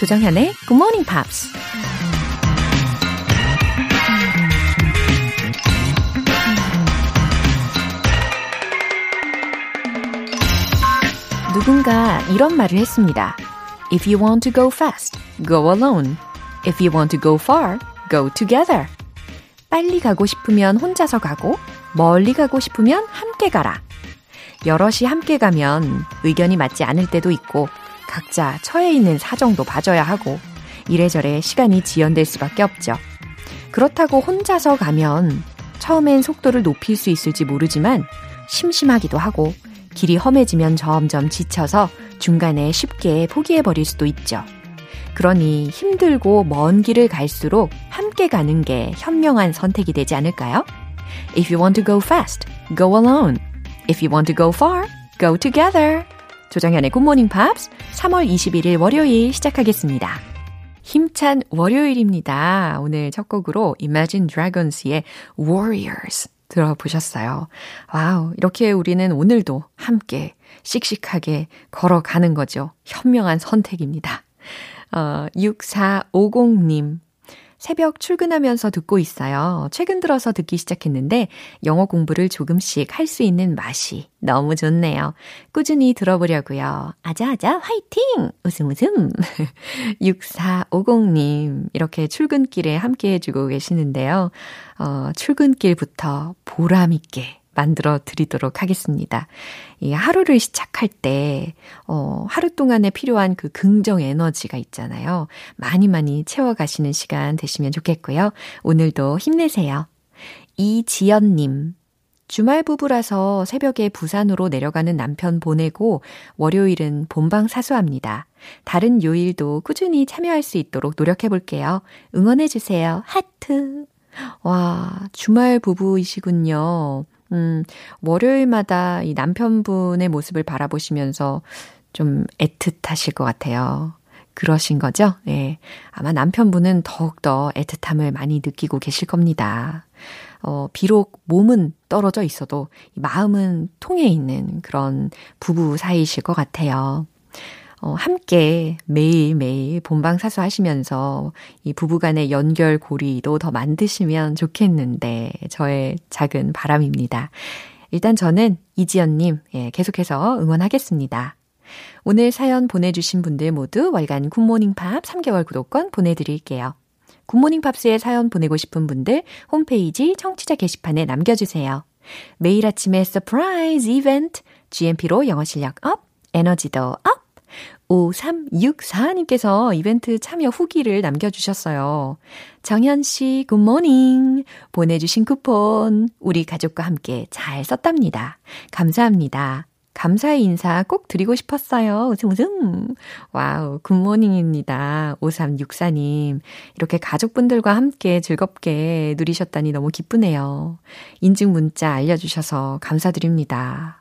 조정현의 Good Morning Pops. 누군가 이런 말을 했습니다. If you want to go fast, go alone. If you want to go far, go together. 빨리 가고 싶으면 혼자서 가고, 멀리 가고 싶으면 함께 가라. 여럿이 함께 가면 의견이 맞지 않을 때도 있고, 각자 처해 있는 사정도 봐줘야 하고, 이래저래 시간이 지연될 수밖에 없죠. 그렇다고 혼자서 가면 처음엔 속도를 높일 수 있을지 모르지만 심심하기도 하고 길이 험해지면 점점 지쳐서 중간에 쉽게 포기해버릴 수도 있죠. 그러니 힘들고 먼 길을 갈수록 함께 가는 게 현명한 선택이 되지 않을까요? If you want to go fast, go alone. If you want to go far, go together. 조정현의 굿모닝 팝스 3월 21일 월요일 시작하겠습니다. 힘찬 월요일입니다. 오늘 첫 곡으로 Imagine Dragons의 Warriors 들어보셨어요. 와우, 이렇게 우리는 오늘도 함께 씩씩하게 걸어가는 거죠. 현명한 선택입니다. 어, 6450님. 새벽 출근하면서 듣고 있어요. 최근 들어서 듣기 시작했는데 영어 공부를 조금씩 할 수 있는 맛이 너무 좋네요. 꾸준히 들어보려고요. 아자아자 화이팅! 웃음 웃음. 6450님 이렇게 출근길에 함께 해주고 계시는데요. 어, 출근길부터 보람 있게 만들어 드리도록 하겠습니다. 이 하루를 시작할 때, 어, 하루 동안에 필요한 그 긍정 에너지가 있잖아요. 많이 많이 채워가시는 시간 되시면 좋겠고요. 오늘도 힘내세요. 이지연님. 주말 부부라서 새벽에 부산으로 내려가는 남편 보내고 월요일은 본방 사수합니다. 다른 요일도 꾸준히 참여할 수 있도록 노력해 볼게요. 응원해 주세요. 하트. 와, 주말 부부이시군요. 음, 월요일마다 이 남편분의 모습을 바라보시면서 좀 애틋하실 것 같아요. 그러신 거죠? 예. 아마 남편분은 더욱더 애틋함을 많이 느끼고 계실 겁니다. 어, 비록 몸은 떨어져 있어도 마음은 통해 있는 그런 부부 사이실 것 같아요. 어, 함께 매일매일 본방사수 하시면서 이 부부간의 연결고리도 더 만드시면 좋겠는데 저의 작은 바람입니다. 일단 저는 이지연님 예, 계속해서 응원하겠습니다. 오늘 사연 보내주신 분들 모두 월간 굿모닝 팝스 3개월 구독권 보내드릴게요. 굿모닝 팝스에 사연 보내고 싶은 분들 홈페이지 청취자 게시판에 남겨주세요. 매일 아침에 surprise 이벤트 GMP로 영어 실력 up, 에너지도 up! 5364님께서 이벤트 참여 후기를 남겨주셨어요. 정현 씨, good morning. 보내주신 쿠폰, 우리 가족과 함께 잘 썼답니다. 감사합니다. 감사의 인사 꼭 드리고 싶었어요. 웃음 웃음. 와우, good morning입니다. 5364님. 이렇게 가족분들과 함께 즐겁게 누리셨다니 너무 기쁘네요. 인증 문자 알려주셔서 감사드립니다.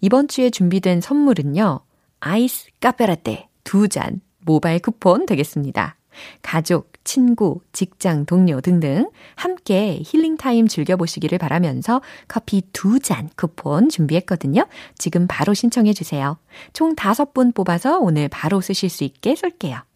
이번 주에 준비된 선물은요. 아이스 카페라떼 두 잔 모바일 쿠폰 되겠습니다. 가족, 친구, 직장 동료 등등 함께 healing time 즐겨보시기를 바라면서 커피 두 잔 쿠폰 준비했거든요. 지금 바로 신청해 주세요. 총 다섯 분 뽑아서 오늘 바로 쓰실 수 있게 쏠게요.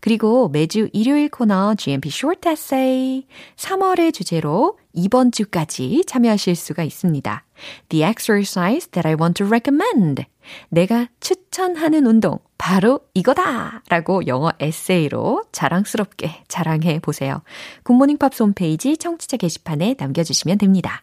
그리고 매주 일요일 코너 GMP Short Essay 3월의 주제로 이번 주까지 참여하실 수가 있습니다. The exercise that I want to recommend. 내가 추천하는 운동 바로 이거다! 라고 영어 에세이로 자랑스럽게 자랑해 보세요. 굿모닝 팝스 홈페이지 청취자 게시판에 남겨주시면 됩니다.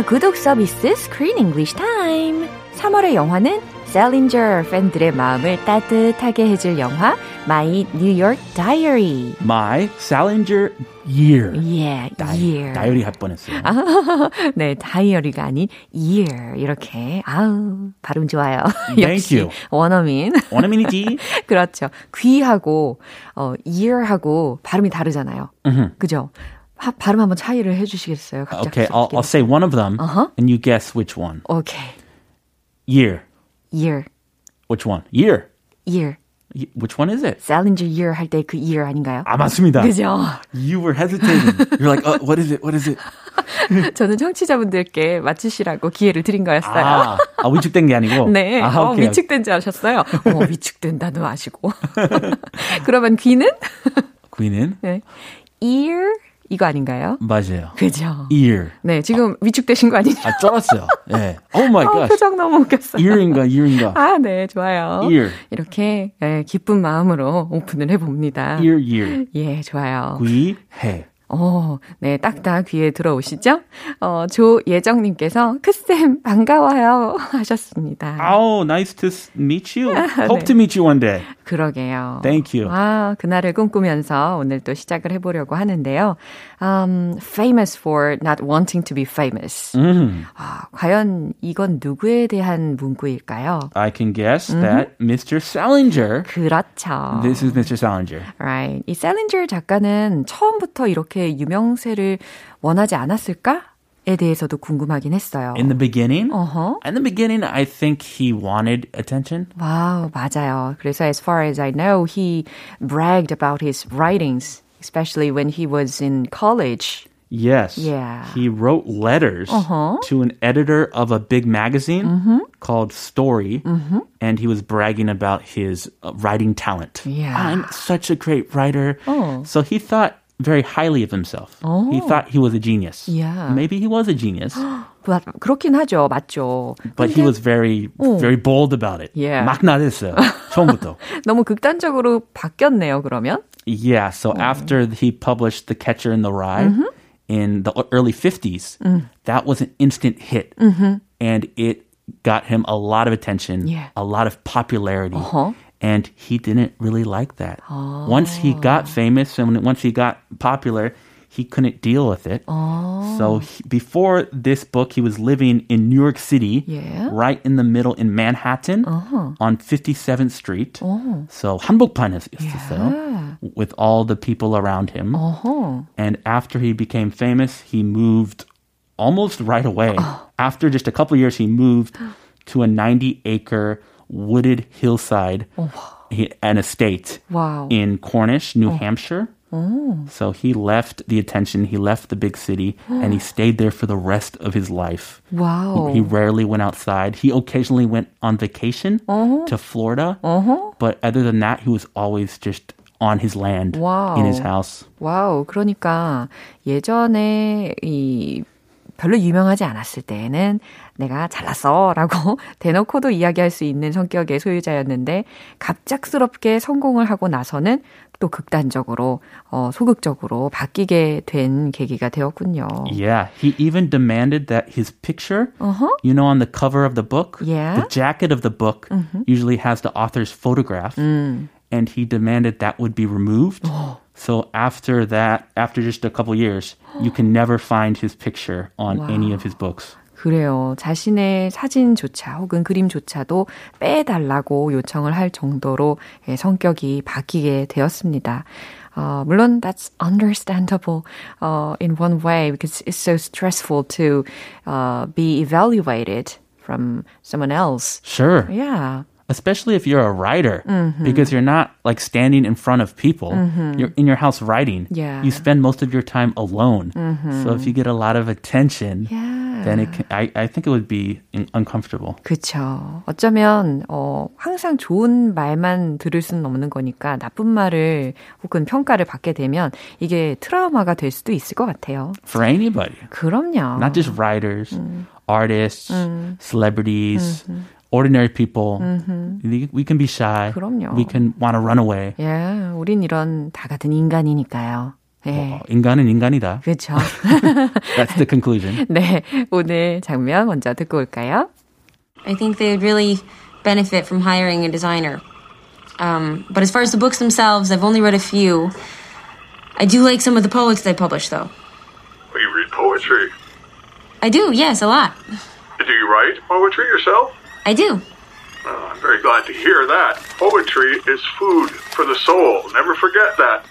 영화 구독 서비스 Screen English Time. 3월의 영화는 Salinger 팬들의 마음을 따뜻하게 해줄 영화 My New York Diary. My Salinger Year. Yeah, year. 다이어리 할 뻔했어요. 아, 네, 다이어리가 아닌 year 이렇게 아우 발음 좋아요. Thank you. 원어민. 원어민이지? 그렇죠. 귀하고 어 year하고 발음이 다르잖아요. 그죠? 하, 발음 한번 차이를 해주시겠어요? Okay, I'll, I'll say one of them, Uh-huh. and you guess which one. 오케이. Year. year, Which one? Year. year. Which one is it? Salinger year 할 때 그 year 아닌가요? 아, 맞습니다. 그죠? You were hesitating. You're like, uh, what is it? What is it? 저는 청취자분들께 맞추시라고 기회를 드린 거였어요. 아, 아 위축된 게 아니고? 네, 아, 어. 위축된 줄 아셨어요? 어, 위축된다도 아시고. 그러면 귀는? 귀는? 네. ear 이거 아닌가요? 맞아요. 그죠? Ear. 네, 지금 위축되신 거 아니죠? 아, 쩔었어요. 예. Oh my 어, gosh. 표정 너무 웃겼어요. Ear인가, ear인가. 아, 네, 좋아요. Ear. 이렇게 예, 기쁜 마음으로 오픈을 해봅니다. Ear, ear. 예, 좋아요. 귀, 해. 어, 네, 딱딱 귀에 들어오시죠? 어, 조예정님께서 크쌤 반가워요 하셨습니다. Oh, nice to meet you. 네. Hope to meet you one day. 그러게요. Thank you. 아, 그날을 꿈꾸면서 오늘 또 시작을 해보려고 하는데요. Um, famous for not wanting to be famous. 음. 아, 과연 이건 누구에 대한 문구일까요? I can guess Mm-hmm. that Mr. Salinger. 그렇죠. This is Mr. Salinger. Right. 이 셀린저 작가는 처음부터 이렇게 유명세를 원하지 않았을까에 대해서도 궁금하긴 했어요. In the beginning, 어허. in the beginning, I think he wanted attention. 와우, 맞아요. 그래서 as far as I know, he bragged about his writings, especially when he was in college. Yes. Yeah. He wrote letters Uh-huh. to an editor of a big magazine Mm-hmm. called Story, and he was bragging about his uh, writing talent. Yeah. I'm such a great writer. Oh. So he thought very highly of himself. He thought he was a genius. Yeah. Maybe he was a genius, 맞- 그렇긴 하죠. 맞죠. but he was very, very bold about it. Yeah. 막 나댔어요. 처음부터. 너무 극단적으로 바뀌었네요, 그러면. Yeah, so after he published The Catcher in the Rye Mm-hmm. in the early 50s, Mm. that was an instant hit. And it got him a lot of attention, Mm-hmm. Yeah. a lot of popularity. Uh-huh. And he didn't really like that. Once he got famous and once he got popular, he couldn't deal with it. So he, before this book, he was living in New York City, Yeah. right in the middle in Manhattan on 57th Street. So 한복판이었어요 with all the people around him. 어허. And after he became famous, he moved almost right away. After just a couple of years, he moved to a 90 acre wooded hillside, he- an estate Wow. in Cornish, New Hampshire. So he left the attention, he left the big city, and he stayed there for the rest of his life. 와우. He rarely went outside. He occasionally went on vacation to Florida. But other than that, he was always just on his land Wow. in his house. 와우, 그러니까 예전에 이 별로 유명하지 않았을 때에는 내가 잘났어 라고 대놓고도 이야기할 수 있는 성격의 소유자였는데 갑작스럽게 성공을 하고 나서는 또 극단적으로 어, 소극적으로 바뀌게 된 계기가 되었군요. Yeah, he even demanded that his picture, Uh-huh. you know, on the cover of the book, Yeah. Mm-hmm. the jacket of the book usually has the author's photograph, Mm. and he demanded that would be removed. Oh. So after that, after just a couple years, you can never find his picture on any of his books. 그래요. 자신의 사진조차 혹은 그림조차도 빼달라고 요청을 할 정도로 예, 성격이 바뀌게 되었습니다. 어, 물론 that's understandable uh, in one way because it's so stressful to uh, be evaluated from someone else. Sure. Yeah. especially if you're a writer because you're not like standing in front of people you're in your house writing Yeah. you spend most of your time alone so if you get a lot of attention Yeah. then it can, I, I think it would be in- uncomfortable 그쵸. 어쩌면, 어, 항상 좋은 말만 들을 수는 없는 거니까 나쁜 말을 혹은 평가를 받게 되면 이게 트라우마가 될 수도 있을 것 같아요. for anybody 그럼요. not just writers artists celebrities ordinary people we, we can be shy 그럼요. we can want to run away 예, 우린 이런 다 같은 인간이니까요. 네. 어, 인간은 인간이다. 그렇죠. That's the conclusion. 네, 오늘 장면 먼저 듣고 올까요? I think they would really benefit from hiring a designer. Um, but as far as the books themselves, I've only read a few. I do like some of the poets they publish, though. Well, you read poetry. I do, yes, a lot. Do you write poetry yourself? I do. Oh, I'm very glad to hear that. Poetry is food for the soul. Never forget that.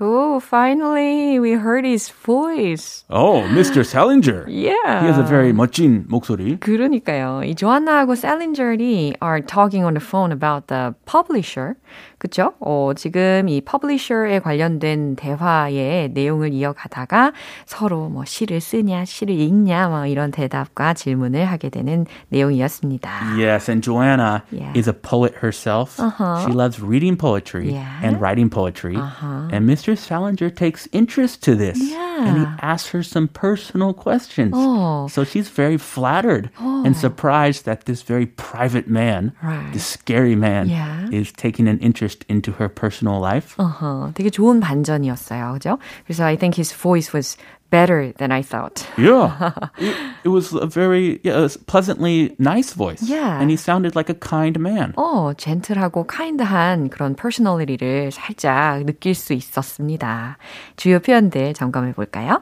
Oh, finally we heard his voice. Oh, Mr. Salinger. Yeah. He has a very 멋진 목소리. 그러니까요. 이 조한나하고 셀린저이 are talking on the phone about the publisher. 그쵸? 어, 지금 이 publisher에 관련된 대화의 내용을 이어가다가 서로 뭐 시를 쓰냐, 시를 읽냐, 뭐 이런 대답과 질문을 하게 되는 내용이었습니다. Yes, and Joanna Yeah. is a poet herself. Uh-huh. She loves reading poetry Yeah. and writing poetry. Uh-huh. And Mr. Salinger takes interest to this. And he Yeah. asks her some personal questions. Oh. So she's very flattered and surprised that this very private man, Right. this scary man, Yeah. is taking an interest into her personal life. 어허, 되게 좋은 반전이었어요. 그죠? 그래서 I think his voice was better than I thought. Yeah. it, it was a very yeah, was pleasantly nice voice. Yeah. And he sounded like a kind man. 어, 젠틀하고 카인드한 그런 퍼스널리티를 살짝 느낄 수 있었습니다. 주요 표현들 점검해 볼까요?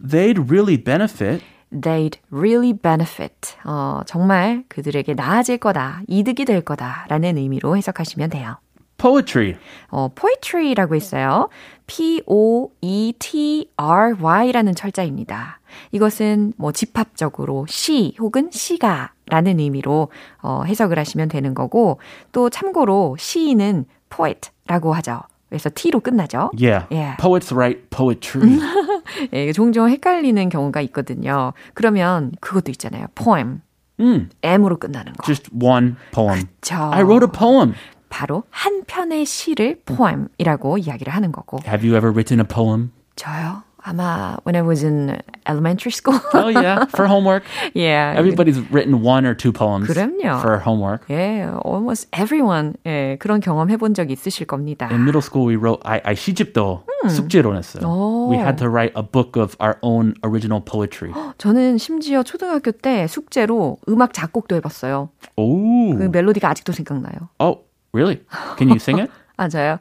They'd really benefit They'd really benefit. 어, 정말 그들에게 나아질 거다, 이득이 될 거다라는 의미로 해석하시면 돼요. Poetry. 어, poetry라고 했어요. P-O-E-T-R-Y라는 철자입니다. 이것은 뭐 집합적으로 시 혹은 시가 라는 의미로 어, 해석을 하시면 되는 거고 또 참고로 시인은 poet라고 하죠. 그래서 T로 끝나죠. Yeah. Yeah. Poets write poetry. 예, 종종 헷갈리는 경우가 있거든요. 그러면 그것도 있잖아요. poem. Mm, M으로 끝나는 거. just one poem. 그쵸. I wrote a poem. 바로 한 편의 시를 poem이라고 이야기를 하는 거고. Have you ever written a poem? 저요? 아마 when I was in elementary school. Oh yeah, for homework. yeah. Everybody's written one or two poems 그럼요. for homework. 예, almost everyone 예, 그런 경험 해본 적 있으실 겁니다. In middle school, we wrote I, I 시집도 숙제로 냈어요. 오. We had to write a book of our own original poetry. 저는 심지어 초등학교 때 숙제로 음악 작곡도 해봤어요. Oh, 그 멜로디가 아직도 생각나요. oh, really? Can you sing it? 맞아요.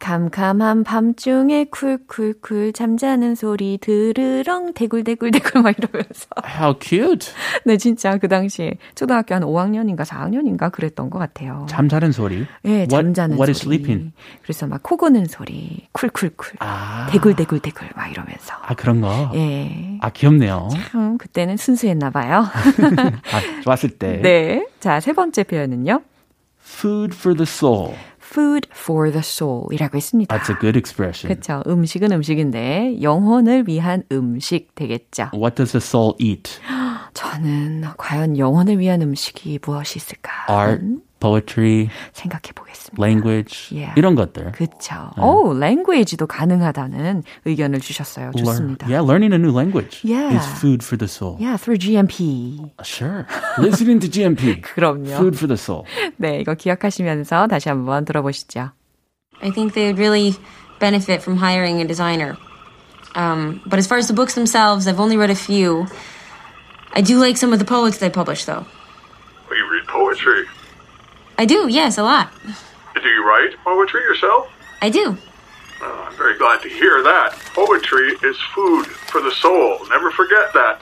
캄캄한 밤중에 쿨쿨쿨 잠자는 소리 드르렁 대굴대굴대굴 막 이러면서 How cute. 네 진짜 그 당시에 초등학교 한 5학년인가 4학년인가 그랬던 것 같아요. 잠자는 소리. 예, What- 잠자는 what is 소리. sleeping? 그래서 막 코 고는 소리 쿨쿨쿨 아, 대굴대굴대굴 막 이러면서 아 그런 거. 예. 아 귀엽네요. 참 그때는 순수했나 봐요. 아 좋았을 때. 네. 자, 세 번째 표현은요. Food for the soul. food for the soul이라고 했습니다. That's a good expression. 그렇죠. 음식은 음식인데 영혼을 위한 음식 되겠죠. What does the soul eat? 저는 과연 영혼을 위한 음식이 무엇이 있을까? Art, poetry, 생각해 보겠습니다. language. Yeah. 이런 것들. 그렇죠. 오, language도 가능하다는 의견을 주셨어요. Learn- 좋습니다. yeah, learning a new language Yeah. is food for the soul. Yeah, through GMP. Sure. Listening to GMP. 그럼요. Food for the soul. 네, 이거 기억하시면서 다시 한번 들어보시죠. I think they would really benefit from hiring a designer. Um, but as far as the books themselves, I've only read a few. I do like some of the poets they publish, though. Well, you read poetry. I do, yes, a lot. Do you write poetry yourself? I do. Oh, I'm very glad to hear that. Poetry is food for the soul. Never forget that.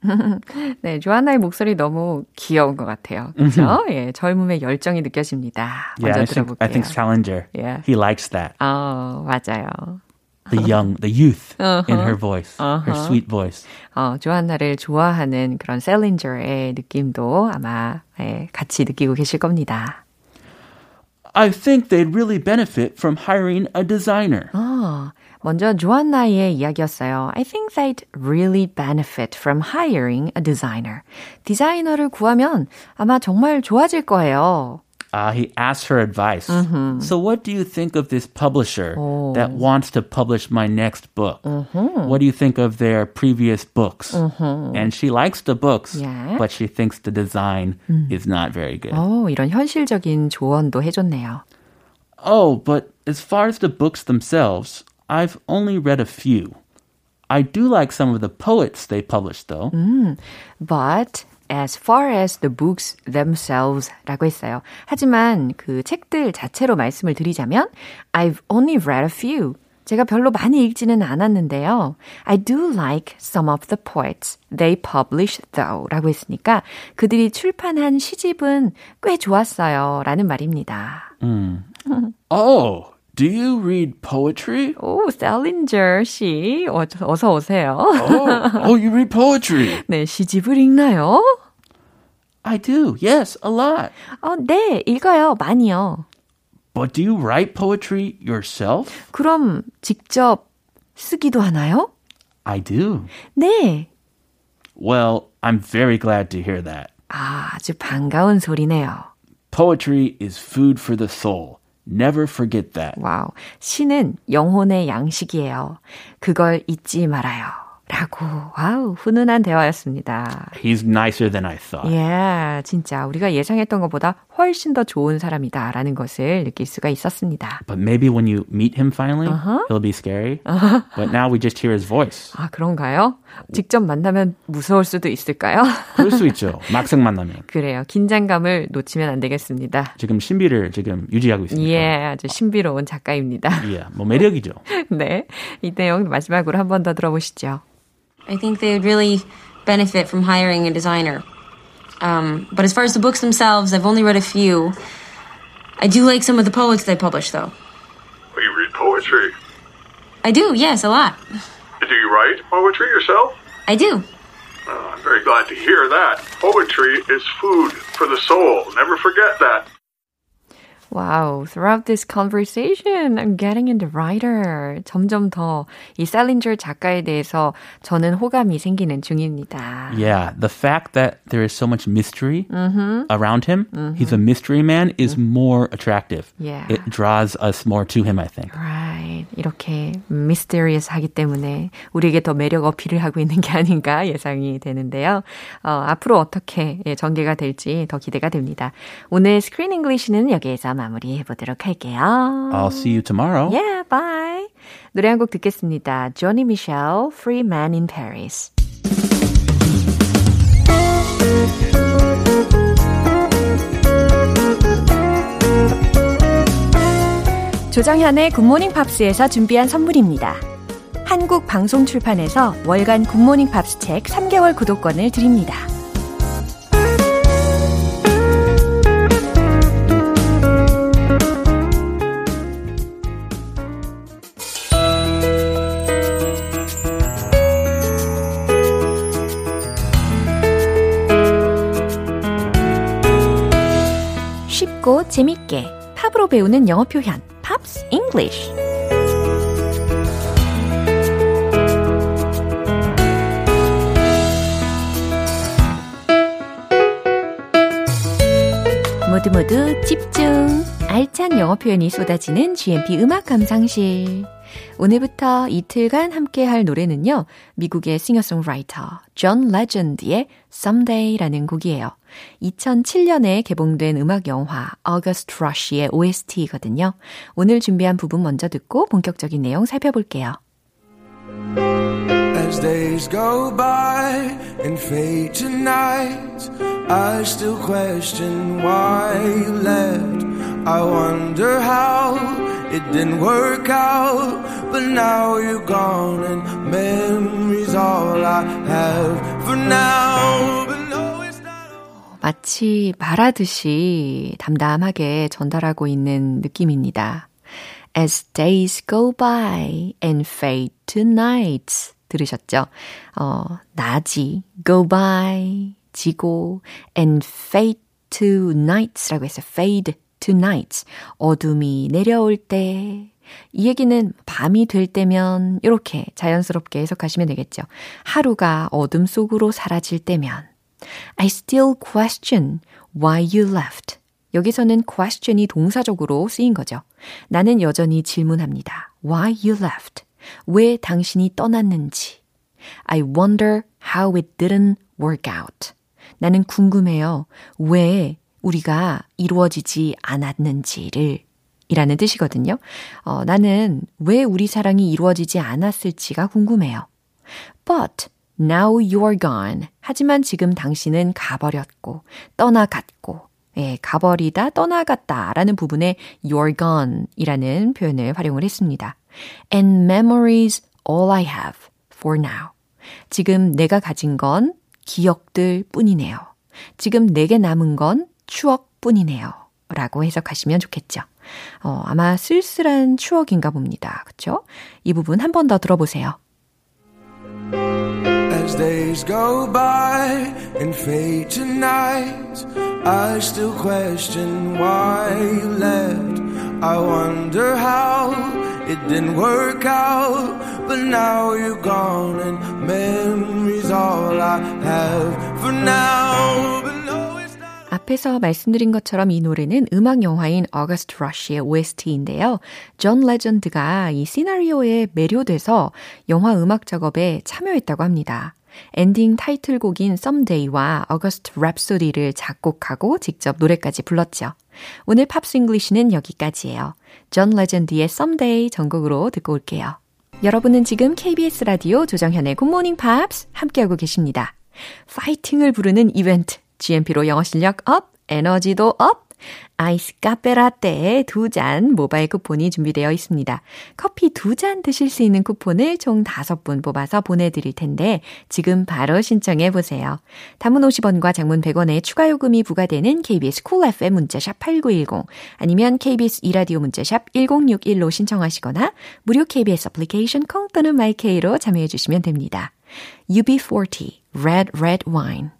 네, 조한나의 목소리 너무 귀여운 것 같아요. 그렇죠? 예, 젊음의 열정이 느껴집니다. Yeah, 먼저 I think, 들어볼게요. I think Salinger, Yeah. he likes that. 어, 맞아요. The young, the youth in Uh-huh. her voice, her sweet voice. 어, 조한나를 좋아하는 그런 셀린저의 느낌도 아마 예, 같이 느끼고 계실 겁니다. I think they'd really benefit from hiring a designer. 어, 먼저 조한나의 이야기였어요. I think they'd really benefit from hiring a designer. 디자이너를 구하면 아마 정말 좋아질 거예요. Uh, he asked her advice. So, what do you think of this publisher Oh. that wants to publish my next book? What do you think of their previous books? And she likes the books, Yeah. but she thinks the design is not very good. 어, 이런 현실적인 조언도 해줬네요. Oh, but as far as the books themselves, I've only read a few. I do like some of the poets they published, though. But as far as the books themselves 라고 했어요. 하지만 그 책들 자체로 말씀을 드리자면 I've only read a few. 제가 별로 많이 읽지는 않았는데요. I do like some of the poets they published though 라고 했으니까 그들이 출판한 시집은 꽤 좋았어요 라는 말입니다. Oh, do you read poetry? 오, 셀린저 씨, 어, 어서 오세요. Oh, oh, you read poetry. 네, 시집을 읽나요? I do. Yes, a lot. 어, 네, 읽어요. 많이요. But do you write poetry yourself? 그럼 직접 쓰기도 하나요? I do. 네. Well, I'm very glad to hear that. 아, 아주 반가운 소리네요. Poetry is food for the soul. Never forget that. 와우. 시는 영혼의 양식이에요. 그걸 잊지 말아요. 라고, 와우, 훈훈한 대화였습니다. He's nicer than I thought. 예, 진짜 우리가 예상했던 것보다 훨씬 더 좋은 사람이다. 라는 것을 느낄 수가 있었습니다. But maybe when you meet him finally, he'll be scary. But now we just hear his voice. 아, 그런가요? 직접 만나면 무서울 수도 있을까요? 그럴 수 있죠. 막상 만나면. 그래요. 긴장감을 놓치면 안 되겠습니다. 지금 신비를 지금 유지하고 있습니다. 예, 아주 신비로운 작가입니다. 예, 뭐 매력이죠. 네. 이 내용 마지막으로 한 번 더 들어보시죠. I think they would really benefit from hiring a designer. Um, but as far as the books themselves, I've only read a few. I do like some of the poets they publish, though. Well, you read poetry. I do, yes, a lot. Do you write poetry yourself? I do. Oh, I'm very glad to hear that. Poetry is food for the soul. Never forget that. Wow, throughout this conversation, I'm getting into writer. 점점 더 이 셀린저 작가에 대해서 저는 호감이 생기는 중입니다. Yeah, the fact that there is so much mystery around him, he's a mystery man, is more attractive. Yeah. It draws us more to him, I think. Right. 이렇게 mysterious 하기 때문에 우리에게 더 매력 어필을 하고 있는 게 아닌가 예상이 되는데요. 어, 앞으로 어떻게 예, 전개가 될지 더 기대가 됩니다. 오늘 스크린 잉글리시는 여기에서 마무리해 보도록 할게요. I'll see you tomorrow. Yeah, bye. 노래 한 곡 듣겠습니다. Johnny Michel, Free Man in Paris. 조정현의 굿모닝 팝스에서 준비한 선물입니다. 한국 방송 출판에서 월간 굿모닝 팝스 책 3개월 구독권을 드립니다. 쉽고 재밌게 팝으로 배우는 영어 표현 Pops English 모두 모두 집중 알찬 영어 표현이 쏟아지는 GMP 음악 감상실 오늘부터 이틀간 함께 할 노래는요. 미국의 싱어송라이터 존 레전드의 Someday라는 곡이에요. 2007년에 개봉된 음악 영화 August Rush의 OST거든요. 오늘 준비한 부분 먼저 듣고 본격적인 내용 살펴볼게요. As days go by and fade to night, I still question why you left. I wonder how it didn't work out, but now you're gone and memories all I have for now. 마치 말하듯이 담담하게 전달하고 있는 느낌입니다. As days go by and fade to nights. 들으셨죠? 어, 낮이 go by, 지고, and fade to nights라고 했어요. fade to nights. 어둠이 내려올 때. 이 얘기는 밤이 될 때면 이렇게 자연스럽게 해석하시면 되겠죠. 하루가 어둠 속으로 사라질 때면. I still question why you left. 여기서는 question이 동사적으로 쓰인 거죠. 나는 여전히 질문합니다. Why you left? 왜 당신이 떠났는지. I wonder how it didn't work out. 나는 궁금해요. 왜 우리가 이루어지지 않았는지를. 이라는 뜻이거든요. 어, 나는 왜 우리 사랑이 이루어지지 않았을지가 궁금해요. But now you're gone. 하지만 지금 당신은 가버렸고, 떠나갔고, 예, 가버리다, 떠나갔다 라는 부분에 you're gone 이라는 표현을 활용을 했습니다. And memories all I have for now. 지금 내가 가진 건 기억들 뿐이네요. 지금 내게 남은 건 추억 뿐이네요. 라고 해석하시면 좋겠죠. 어, 아마 쓸쓸한 추억인가 봅니다. 그쵸? 이 부분 한 번 더 들어보세요. As days go by and fade to night, I still question why you left. I wonder how it didn't work out, but now you're gone and memories all I have for now. 앞에서 말씀드린 것처럼 이 노래는 음악 영화인 어거스트 러쉬의 OST인데요. 존 레전드가 이 시나리오에 매료돼서 영화 음악 작업에 참여했다고 합니다. 엔딩 타이틀곡인 Someday와 August Rhapsody를 작곡하고 직접 노래까지 불렀죠. 오늘 Pops English는 여기까지예요. 존 레전드의 Someday 전곡으로 듣고 올게요. 여러분은 지금 KBS 라디오 조정현의 굿모닝 팝스 함께하고 계십니다. 파이팅을 부르는 이벤트 GMP로 영어 실력 up, 에너지도 up, 아이스 카페라떼 두 잔 모바일 쿠폰이 준비되어 있습니다. 커피 두 잔 드실 수 있는 쿠폰을 총 다섯 분 뽑아서 보내드릴 텐데 지금 바로 신청해 보세요. 단문 50원과 장문 100원의 추가 요금이 부과되는 KBS cool FM 문자샵 8910 아니면 KBS 이라디오 문자샵 1061로 신청하시거나 무료 KBS 애플리케이션 콩 또는 마이케이로 참여해 주시면 됩니다. UB40 Red Red Wine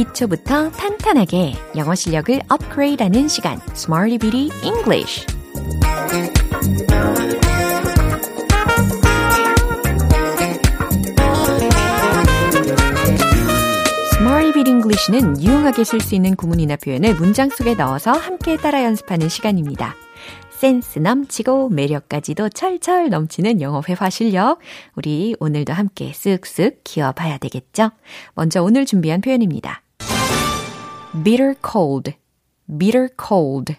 기초부터 탄탄하게 영어 실력을 업그레이드하는 시간, Smarty Bitty English. English는 유용하게 쓸 수 있는 구문이나 표현을 문장 속에 넣어서 함께 따라 연습하는 시간입니다. 센스 넘치고 매력까지도 철철 넘치는 영어 회화 실력. 우리 오늘도 함께 쓱쓱 키워봐야 되겠죠? 먼저 오늘 준비한 표현입니다. Bitter cold, bitter cold.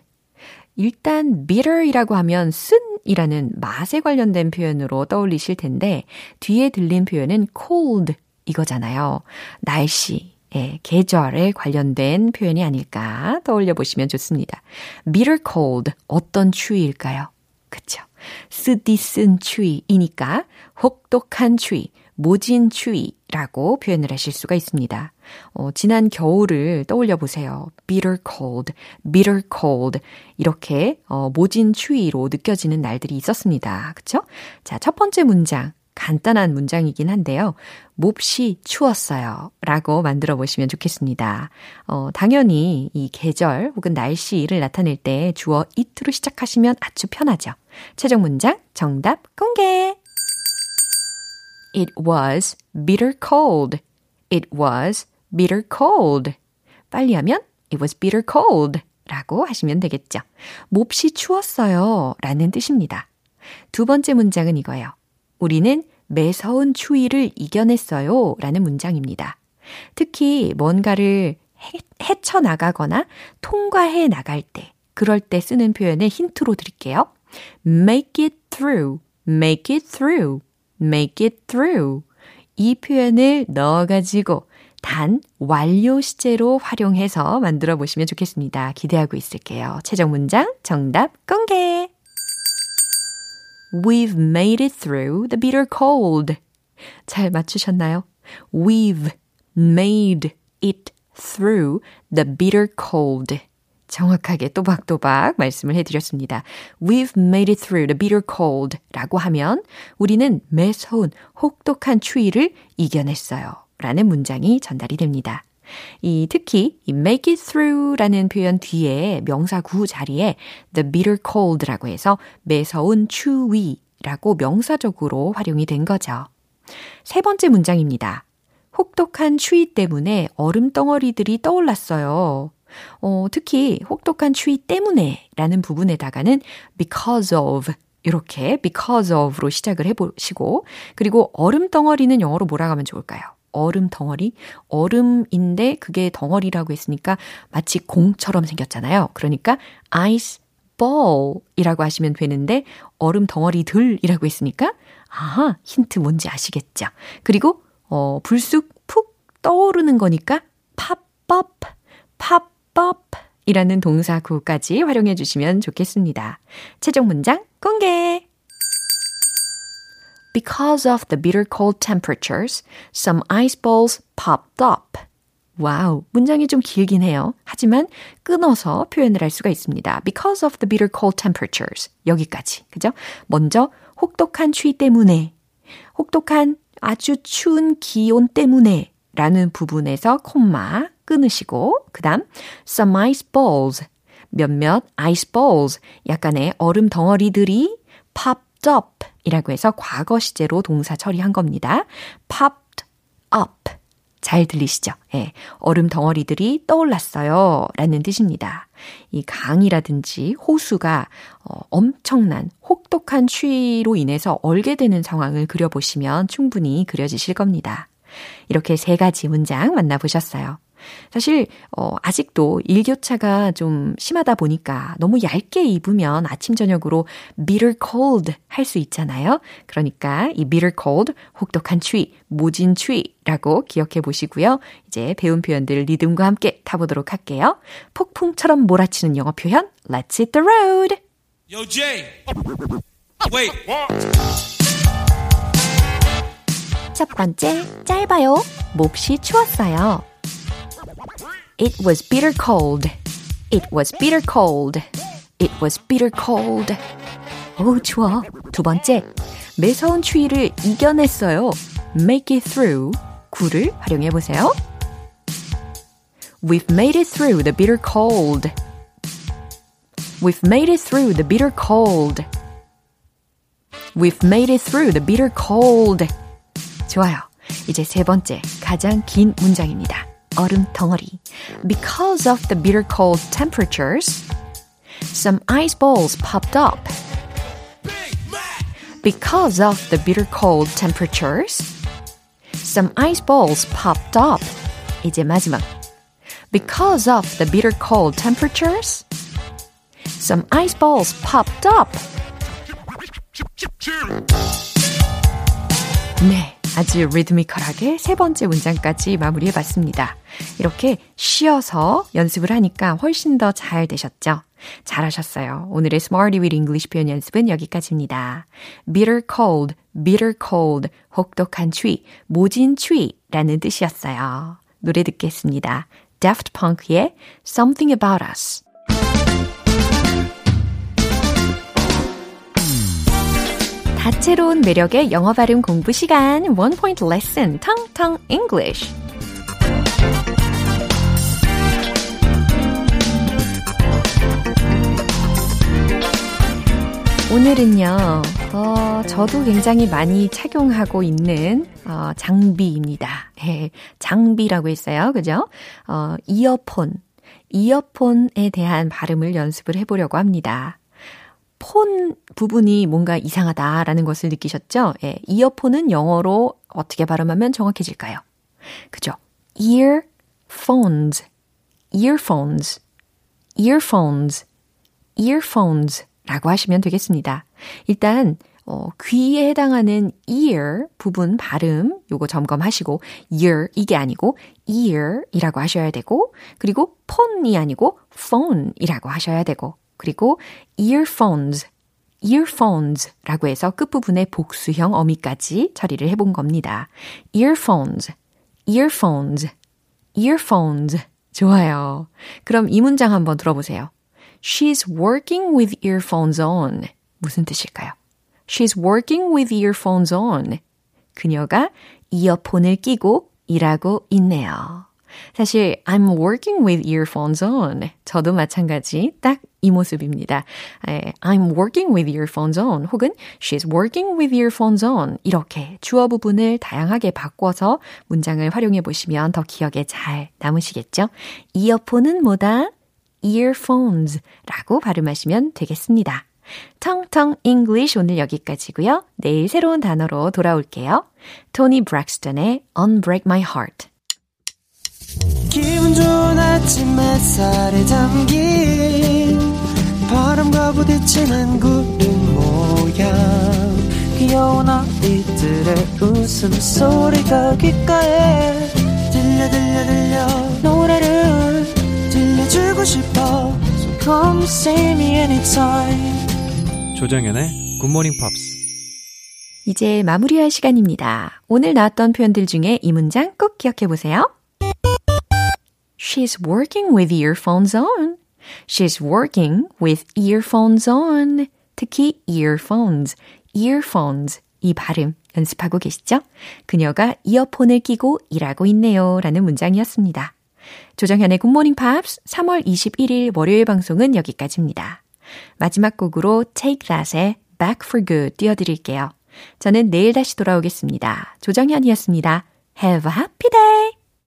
일단 bitter이라고 하면 쓴이라는 맛에 관련된 표현으로 떠올리실 텐데 뒤에 들린 표현은 cold 이거잖아요. 날씨, 예, 계절에 관련된 표현이 아닐까 떠올려 보시면 좋습니다. bitter cold, 어떤 추위일까요? 그쵸. 쓰디 쓴 추위이니까 혹독한 추위, 모진 추위 라고 표현을 하실 수가 있습니다. 어, 지난 겨울을 떠올려 보세요. bitter cold, bitter cold. 이렇게 어, 모진 추위로 느껴지는 날들이 있었습니다. 그쵸? 자, 첫 번째 문장. 간단한 문장이긴 한데요. 몹시 추웠어요. 라고 만들어 보시면 좋겠습니다. 어, 당연히 이 계절 혹은 날씨를 나타낼 때 주어 it로 시작하시면 아주 편하죠. 최종 문장 정답 공개! It was bitter cold. It was bitter cold. 빨리 하면 it was bitter cold. 라고 하시면 되겠죠. 몹시 추웠어요. 라는 뜻입니다. 두 번째 문장은 이거예요. 우리는 매서운 추위를 이겨냈어요. 라는 문장입니다. 특히 뭔가를 헤쳐나가거나 통과해 나갈 때, 그럴 때 쓰는 표현을 힌트로 드릴게요. make it through, make it through, make it through. 이 표현을 넣어가지고 단 완료 시제로 활용해서 만들어 보시면 좋겠습니다. 기대하고 있을게요. 최종 문장 정답 공개! We've made it through the bitter cold. 잘 맞추셨나요? We've made it through the bitter cold. 정확하게 또박또박 말씀을 해드렸습니다. We've made it through the bitter cold 라고 하면 우리는 매서운 혹독한 추위를 이겨냈어요. 라는 문장이 전달이 됩니다. 이 특히 이 make it through라는 표현 뒤에 명사 구 자리에 the bitter cold라고 해서 매서운 추위라고 명사적으로 활용이 된 거죠. 세 번째 문장입니다. 혹독한 추위 때문에 얼음 덩어리들이 떠올랐어요. 어, 특히 혹독한 추위 때문에 라는 부분에다가는 because of 이렇게 because of로 시작을 해보시고 그리고 얼음 덩어리는 영어로 뭐라고 하면 좋을까요? 얼음 덩어리? 얼음인데 그게 덩어리라고 했으니까 마치 공처럼 생겼잖아요. 그러니까 ice ball이라고 하시면 되는데 얼음 덩어리들이라고 했으니까 아하 힌트 뭔지 아시겠죠? 그리고 어 불쑥 푹 떠오르는 거니까 up, pop up 이라는 동사 구까지 활용해 주시면 좋겠습니다. 최종 문장 공개! Because of the bitter cold temperatures, some ice balls popped up. 와우, 문장이 좀 길긴 해요. 하지만 끊어서 표현을 할 수가 있습니다. Because of the bitter cold temperatures. 여기까지. 그죠? 먼저, 혹독한 추위 때문에, 혹독한 아주 추운 기온 때문에 라는 부분에서 콤마 끊으시고, 그 다음, some ice balls. 몇몇 ice balls. 약간의 얼음 덩어리들이 popped up. 이라고 해서 과거 시제로 동사 처리한 겁니다. popped up. 잘 들리시죠? 예. 얼음 덩어리들이 떠올랐어요. 라는 뜻입니다. 이 강이라든지 호수가 어, 엄청난 혹독한 추위로 인해서 얼게 되는 상황을 그려보시면 충분히 그려지실 겁니다. 이렇게 세 가지 문장 만나보셨어요. 사실 어 아직도 일교차가 좀 심하다 보니까 너무 얇게 입으면 아침 저녁으로 bitter cold 할 수 있잖아요. 그러니까 이 bitter cold 혹독한 추위, 모진 추위라고 기억해 보시고요. 이제 배운 표현들 리듬과 함께 타보도록 할게요. 폭풍처럼 몰아치는 영어 표현 Let's hit the road. Yo Jay. Wait. 첫 번째 짧아요. 몹시 추웠어요. It was bitter cold. It was bitter cold. It was bitter cold. 오, 좋아. 두 번째. 매서운 추위를 이겨냈어요. Make it through. 구를 활용해 보세요. We've made it through the bitter cold. We've made it through the bitter cold. We've made it through the bitter cold. 좋아요. 이제 세 번째, 가장 긴 문장입니다. 얼음 덩어리. Because of the bitter cold temperatures, some ice balls popped up. Because of the bitter cold temperatures, some ice balls popped up. 이제 마지막. Because of the bitter cold temperatures, some ice balls popped up. 네. 아주 리드미컬하게 세 번째 문장까지 마무리해 봤습니다. 이렇게 쉬어서 연습을 하니까 훨씬 더 잘 되셨죠? 잘하셨어요. 오늘의 Smarty with English 표현 연습은 여기까지입니다. bitter cold, bitter cold, 혹독한 추위, 모진 추위라는 뜻이었어요. 노래 듣겠습니다. Daft Punk의 Something About Us. 다채로운 매력의 영어 발음 공부 시간 One Point Lesson 텅텅 English 오늘은요, 어, 저도 굉장히 많이 착용하고 있는, 어, 장비입니다. 예, 장비라고 했어요. 그죠? 어, 이어폰. 이어폰에 대한 발음을 연습을 해보려고 합니다. 폰 부분이 뭔가 이상하다라는 것을 느끼셨죠? 예, 이어폰은 영어로 어떻게 발음하면 정확해질까요? 그죠? earphones, earphones, earphones, earphones 라고 하시면 되겠습니다. 일단, 어, 귀에 해당하는 ear 부분 발음 요거 점검하시고 ear 이게 아니고 ear 이라고 하셔야 되고 그리고 폰이 아니고 phone 이라고 하셔야 되고 그리고 earphones, earphones라고 해서 끝부분에 복수형 어미까지 처리를 해본 겁니다. earphones, earphones, earphones. 좋아요. 그럼 이 문장 한번 들어보세요. She's working with earphones on. 무슨 뜻일까요? She's working with earphones on. 그녀가 이어폰을 끼고 일하고 있네요. 사실 I'm working with earphones on. 저도 마찬가지 딱 이 모습입니다. I'm working with earphones on 혹은 she's working with earphones on 이렇게 주어 부분을 다양하게 바꿔서 문장을 활용해 보시면 더 기억에 잘 남으시겠죠? 이어폰은 뭐다? earphones 라고 발음하시면 되겠습니다. 텅텅 English 오늘 여기까지고요. 내일 새로운 단어로 돌아올게요. 토니 브렉스턴의 Unbreak My Heart. 부딪히는 구름 모양 귀여운 아이들의 웃음소리가 귓가에 들려 들려 들려 노래를 들려주고 싶어 So come see me anytime 조정현의 굿모닝 팝스. 이제 마무리할 시간입니다. 오늘 나왔던 표현들 중에 이 문장 꼭 기억해 보세요. She's working with earphones on. She's working with earphones on. 특히 earphones, earphones 이 발음 연습하고 계시죠? 그녀가 이어폰을 끼고 일하고 있네요. 라는 문장이었습니다. 조정현의 굿모닝 팝스 3월 21일 월요일 방송은 여기까지입니다. 마지막 곡으로 Take That의 Back for Good 띄워드릴게요. 저는 내일 다시 돌아오겠습니다. 조정현이었습니다. Have a happy day!